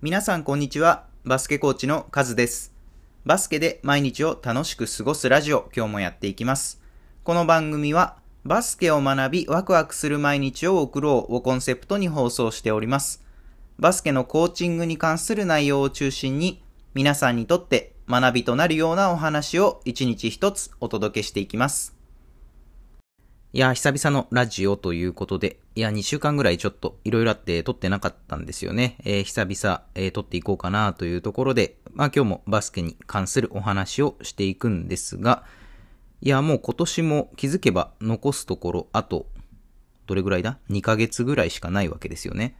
皆さんこんにちは。バスケコーチのカズです。バスケで毎日を楽しく過ごすラジオ、今日もやっていきます。この番組は、バスケを学びワクワクする毎日を送ろうをコンセプトに放送しております。バスケのコーチングに関する内容を中心に、皆さんにとって学びとなるようなお話を一日一つお届けしていきます。いや、久々のラジオということで、いや、2週間ぐらいちょっといろいろあって撮ってなかったんですよね。えー久々、えー撮っていこうかなというところで、まあ今日もバスケに関するお話をしていくんですが、いや、もう今年も気づけば残すところ、あと、どれぐらいだ ?2 ヶ月ぐらいしかないわけですよね。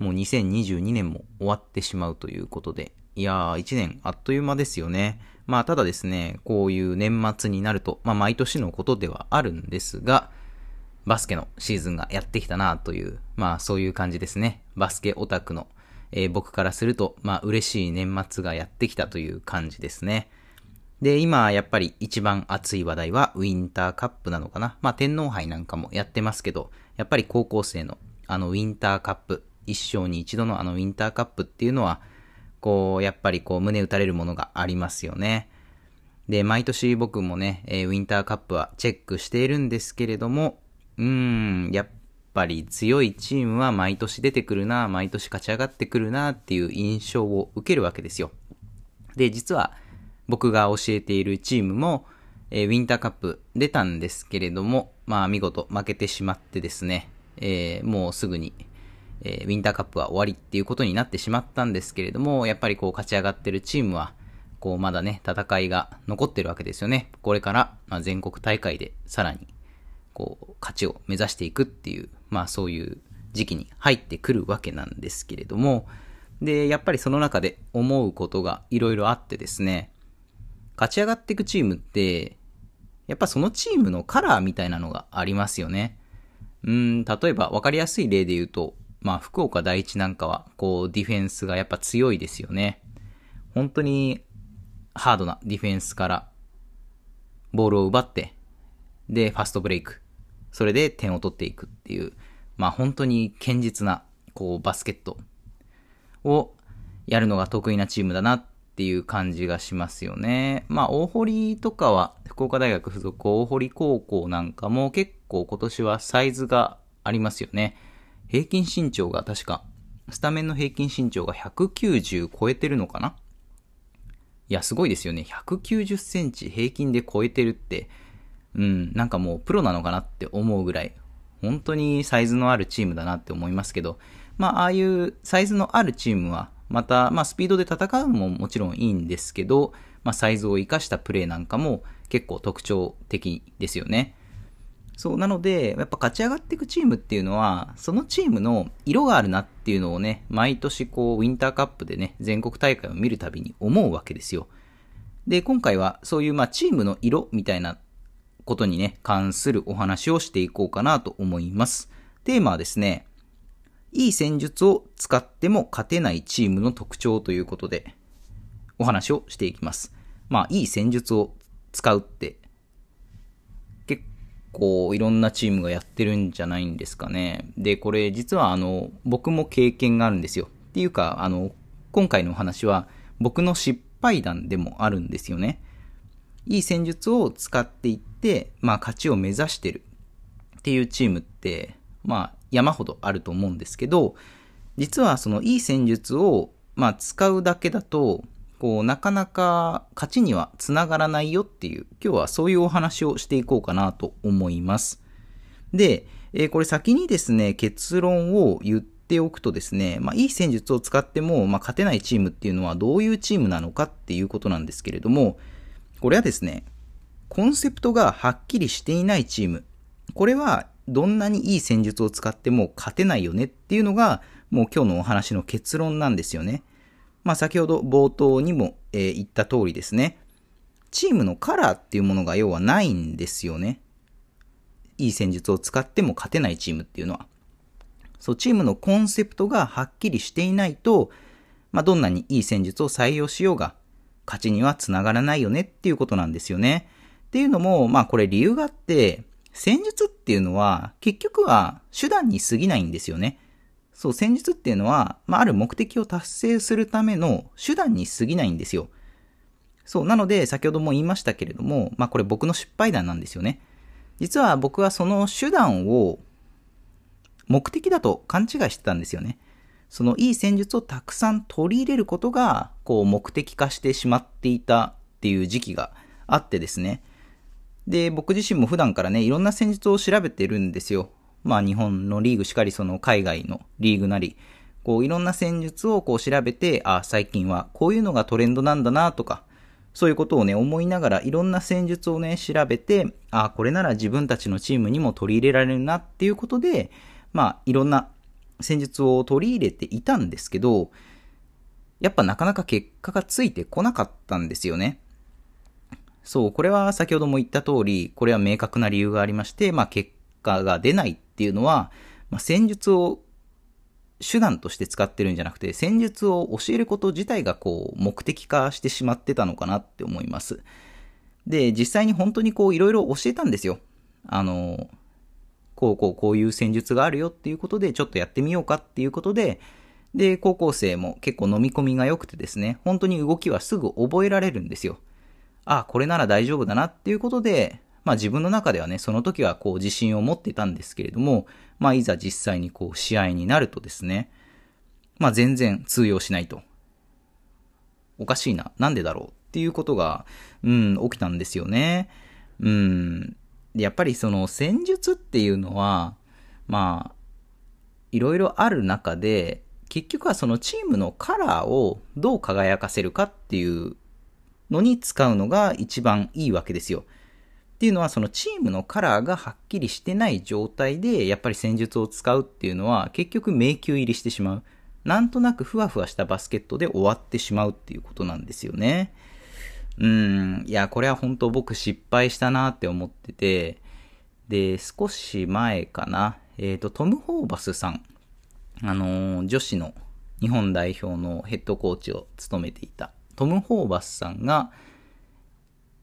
もう2022年も終わってしまうということで、いやー、1年あっという間ですよね。まあ、ただですね、こういう年末になると、まあ、毎年のことではあるんですが、バスケのシーズンがやってきたなという、まあ、そういう感じですね。バスケオタクの、えー僕からすると、まあ、嬉しい年末がやってきたという感じですね。で、今、やっぱり一番熱い話題はウィンターカップなのかな。まあ、天皇杯なんかもやってますけど、やっぱり高校生のあのウィンターカップ、一生に一度のあのウィンターカップっていうのは、こう、やっぱりこう、胸打たれるものがありますよね。で、毎年僕もね、えーウィンターカップはチェックしているんですけれども、うーん、やっぱり強いチームは毎年出てくるな、毎年勝ち上がってくるなっていう印象を受けるわけですよ。で、実は僕が教えているチームも、えーウィンターカップ出たんですけれども、まあ見事負けてしまってですね、えーもうすぐに、えーウィンターカップは終わりっていうことになってしまったんですけれども、やっぱりこう勝ち上がってるチームは、こうまだね、戦いが残ってるわけですよね。これから、まあ、全国大会でさらに、こう、勝ちを目指していくっていう、まあそういう時期に入ってくるわけなんですけれども、で、やっぱりその中で思うことがいろいろあってですね、勝ち上がっていくチームって、やっぱそのチームのカラーみたいなのがありますよね。うん、例えば分かりやすい例で言うと、まあ福岡第一なんかは、こうディフェンスがやっぱ強いですよね。本当にハードなディフェンスからボールを奪って、で、ファストブレイク。それで点を取っていくっていう、まあ本当に堅実な、こうバスケットをやるのが得意なチームだなっていう感じがしますよね。まあ大堀とかは、福岡大学附属大堀高校なんかも結構今年はサイズがありますよね。平均身長が確か、スタメンの平均身長が190超えてるのかな？いや、すごいですよね。190センチ平均で超えてるって、うん、なんかもうプロなのかなって思うぐらい、本当にサイズのあるチームだなって思いますけど、まあ、ああいうサイズのあるチームは、また、まあ、スピードで戦うのももちろんいいんですけど、まあ、サイズを活かしたプレーなんかも結構特徴的ですよね。そう、なので、やっぱ勝ち上がっていくチームっていうのは、そのチームの色があるなっていうのをね、毎年こう、ウィンターカップでね、全国大会を見るたびに思うわけですよ。で、今回はそういうまあチームの色みたいなことにね、関するお話をしていこうかなと思います。テーマはですね、いい戦術を使っても勝てないチームの特徴ということで、お話をしていきます。まあ、いい戦術を使うって、構いろんなチームがやってるんじゃないんですかね。で、これ実はあの、僕も経験があるんですよ。っていうか、あの、今回のお話は僕の失敗談でもあるんですよね。いい戦術を使っていって、まあ勝ちを目指してるっていうチームって、まあ山ほどあると思うんですけど、実はそのいい戦術を、まあ使うだけだと、こうなかなか勝ちにはつながらないよっていう、今日はそういうお話をしていこうかなと思います。で、えーこれ先にですね、結論を言っておくとですね、まあ、いい戦術を使っても、まあ、勝てないチームっていうのはどういうチームなのかっていうことなんですけれども、これはですね、コンセプトがはっきりしていないチーム。これはどんなにいい戦術を使っても勝てないよねっていうのが、もう今日のお話の結論なんですよね。まあ先ほど冒頭にも、えー言った通りですね。チームのカラーっていうものが要はないんですよね。いい戦術を使っても勝てないチームっていうのは。そう、チームのコンセプトがはっきりしていないと、まあ、どんなにいい戦術を採用しようが、勝ちにはつながらないよねっていうことなんですよね。っていうのも、まあこれ理由があって、戦術っていうのは結局は手段に過ぎないんですよね。そう、戦術っていうのは、まあ、ある目的を達成するための手段に過ぎないんですよ。そう、なので、先ほども言いましたけれども、まあ、これ僕の失敗談なんですよね。実は僕はその手段を目的だと勘違いしてたんですよね。そのいい戦術をたくさん取り入れることが、こう目的化してしまっていたっていう時期があってですね。で、僕自身も普段からね、いろんな戦術を調べてるんですよ。まあ日本のリーグしかり、その海外のリーグなり、こういろんな戦術をこう調べて、あ、最近はこういうのがトレンドなんだなとか、そういうことをね、思いながらいろんな戦術をね、調べて、あ、これなら自分たちのチームにも取り入れられるなっていうことで、まあいろんな戦術を取り入れていたんですけど、やっぱなかなか結果がついてこなかったんですよね。そう、これは先ほども言った通り、これは明確な理由がありまして、まあ結果が出ないっていうのは、まあ、戦術を手段として使ってるんじゃなくて、戦術を教えること自体がこう目的化してしまってたのかなって思います。で、実際に本当にこういろいろ教えたんですよ。あの、こうこうこういう戦術があるよっていうことで、ちょっとやってみようかっていうことで、で、高校生も結構飲み込みが良くてですね、本当に動きはすぐ覚えられるんですよ。あ、これなら大丈夫だなっていうことで、まあ自分の中ではね、その時はこう自信を持ってたんですけれども、まあいざ実際にこう試合になるとですね、まあ全然通用しないと。おかしいな。なんでだろう？っていうことが、うん、起きたんですよね。うん。やっぱりその戦術っていうのは、まあ、いろいろある中で、結局はそのチームのカラーをどう輝かせるかっていうのに使うのが一番いいわけですよ。っていうのはそのチームのカラーがはっきりしてない状態でやっぱり戦術を使うっていうのは結局迷宮入りしてしまう。なんとなくふわふわしたバスケットで終わってしまうっていうことなんですよね。うん、いや、これは本当僕失敗したなって思ってて、で、少し前かな、えっ、ー、と、トム・ホーバスさん、あのー、女子の日本代表のヘッドコーチを務めていたトム・ホーバスさんが、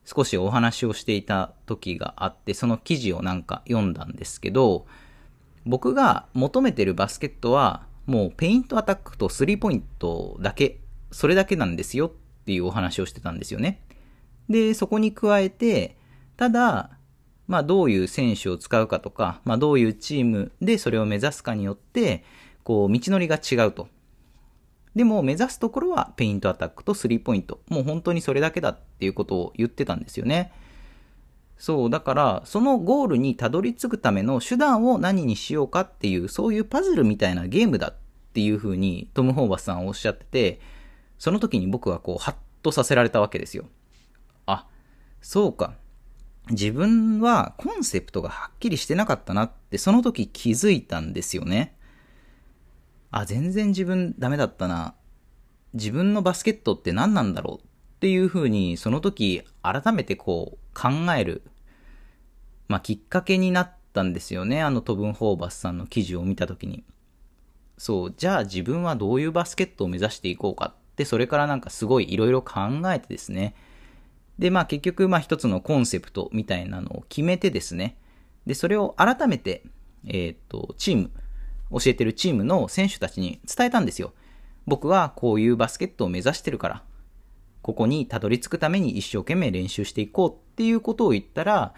少しお話をしていた時があって、その記事をなんか読んだんですけど、僕が求めてるバスケットは、もうペイントアタックとスリーポイントだけ、それだけなんですよっていうお話をしてたんですよね。で、そこに加えて、ただ、まあどういう選手を使うかとか、まあどういうチームでそれを目指すかによって、こう道のりが違うと。でも目指すところはペイントアタックとスリーポイント。もう本当にそれだけだっていうことを言ってたんですよね。そう、だから、そのゴールにたどり着くための手段を何にしようかっていう、そういうパズルみたいなゲームだっていう風にトム・ホーバスさんおっしゃってて、その時に僕はこう、ハッとさせられたわけですよ。あそうか。自分はコンセプトがはっきりしてなかったなってその時気づいたんですよね。あ、全然自分ダメだったな。自分のバスケットって何なんだろうっていうふうにその時改めてこう考える、まあ、きっかけになったんですよね。あのトブン・ホーバスさんの記事を見た時に。そう、じゃあ自分はどういうバスケットを目指していこうかって、それからなんかすごい色々考えてですね、で、まあ結局、まあ一つのコンセプトみたいなのを決めてですね。で、それを改めて、えっ、と、チーム、教えてるチームの選手たちに伝えたんですよ。僕はこういうバスケットを目指してるから、ここにたどり着くために一生懸命練習していこうっていうことを言ったら、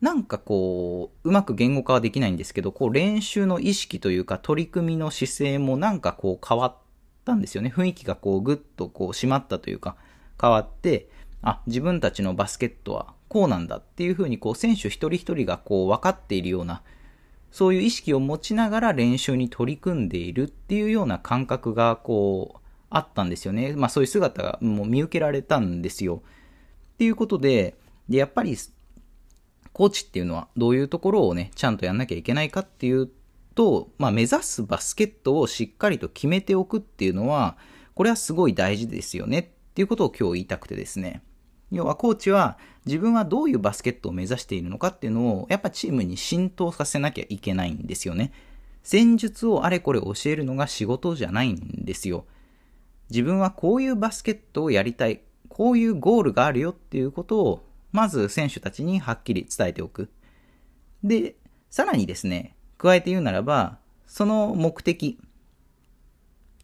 なんかこう、うまく言語化はできないんですけど、こう練習の意識というか取り組みの姿勢もなんかこう変わったんですよね。雰囲気がこうぐっとこう締まったというか変わって、あ、自分たちのバスケットはこうなんだっていうふうにこう選手一人一人がこう分かっているような、そういう意識を持ちながら練習に取り組んでいるっていうような感覚がこうあったんですよね。まあそういう姿がもう見受けられたんですよ。っていうことで、で、やっぱりコーチっていうのはどういうところをね、ちゃんとやんなきゃいけないかっていうと、まあ目指すバスケットをしっかりと決めておくっていうのは、これはすごい大事ですよねっていうことを今日言いたくてですね。要はコーチは自分はどういうバスケットを目指しているのかっていうのをやっぱチームに浸透させなきゃいけないんですよね。戦術をあれこれ教えるのが仕事じゃないんですよ。自分はこういうバスケットをやりたい。こういうゴールがあるよっていうことをまず選手たちにはっきり伝えておく。で、さらにですね、加えて言うならば、その目的、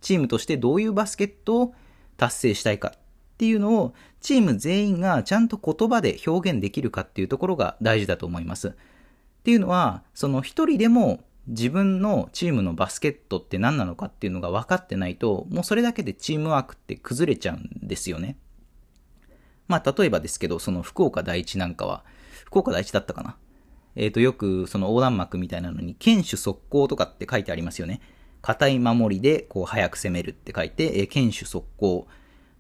チームとしてどういうバスケットを達成したいかっていうのをチーム全員がちゃんと言葉で表現できるかっていうところが大事だと思います。っていうのは、その一人でも自分のチームのバスケットって何なのかっていうのが分かってないと、もうそれだけでチームワークって崩れちゃうんですよね。まあ、例えばですけど、その福岡第一なんかは、福岡第一だったかなえっ、ー、と、よくその横断幕みたいなのに、堅守速攻とかって書いてありますよね。硬い守りで、こう、早く攻めるって書いて、えー、堅守速攻。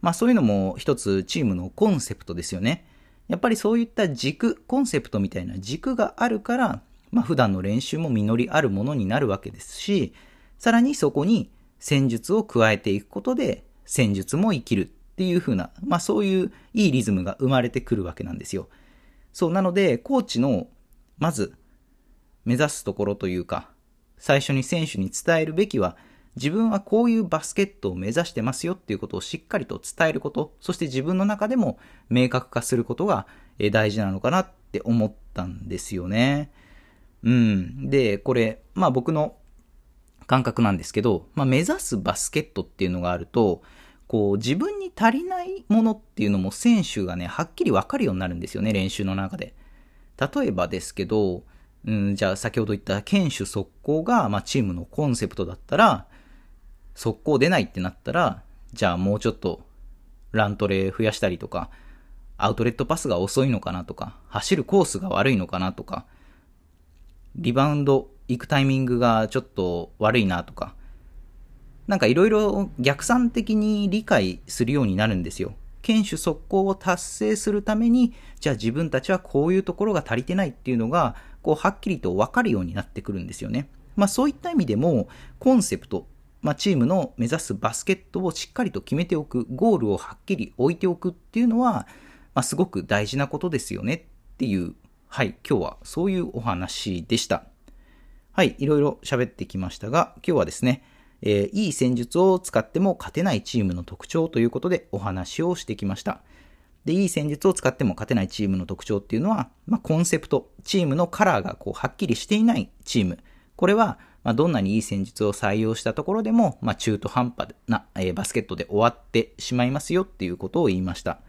まあ、そういうのも一つチームのコンセプトですよね。やっぱりそういった軸、コンセプトみたいな軸があるから、まあ、普段の練習も実りあるものになるわけですし、さらにそこに戦術を加えていくことで、戦術も生きるっていう風な、まあそういういいリズムが生まれてくるわけなんですよ。そう、なので、コーチのまず、目指すところというか、最初に選手に伝えるべきは、自分はこういうバスケットを目指してますよっていうことをしっかりと伝えること、そして自分の中でも明確化することが大事なのかなって思ったんですよね。うん。で、これ、まあ僕の感覚なんですけど、まあ目指すバスケットっていうのがあると、こう自分に足りないものっていうのも選手がね、はっきりわかるようになるんですよね、練習の中で。例えばですけど、うん、じゃあ先ほど言った堅守速攻が、まあ、チームのコンセプトだったら、速攻出ないってなったら、じゃあもうちょっとラントレ増やしたりとか、アウトレットパスが遅いのかなとか、走るコースが悪いのかなとか、リバウンド行くタイミングがちょっと悪いなとか、なんかいろいろ逆算的に理解するようになるんですよ。堅守速攻を達成するために、じゃあ自分たちはこういうところが足りてないっていうのが、こうはっきりと分かるようになってくるんですよね。まあそういった意味でも、コンセプト、まあチームの目指すバスケットをしっかりと決めておく、ゴールをはっきり置いておくっていうのは、まあすごく大事なことですよねっていう、はい、今日はそういうお話でした。はい、いろいろ喋ってきましたが、今日はですね、えー、いい戦術を使っても勝てないチームの特徴ということでお話をしてきました。で、いい戦術を使っても勝てないチームの特徴っていうのは、まあ、コンセプト、チームのカラーがこうはっきりしていないチーム。これは、まあ、どんなにいい戦術を採用したところでも、まあ、中途半端な、えー、バスケットで終わってしまいますよっていうことを言いました。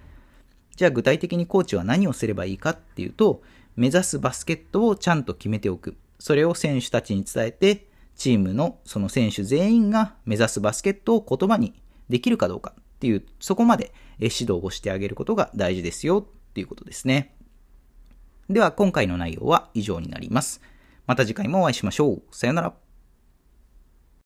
じゃあ具体的にコーチは何をすればいいかっていうと、目指すバスケットをちゃんと決めておく。それを選手たちに伝えて、チームのその選手全員が目指すバスケットを言葉にできるかどうかっていう、そこまで指導をしてあげることが大事ですよっていうことですね。では今回の内容は以上になります。また次回もお会いしましょう。さよなら。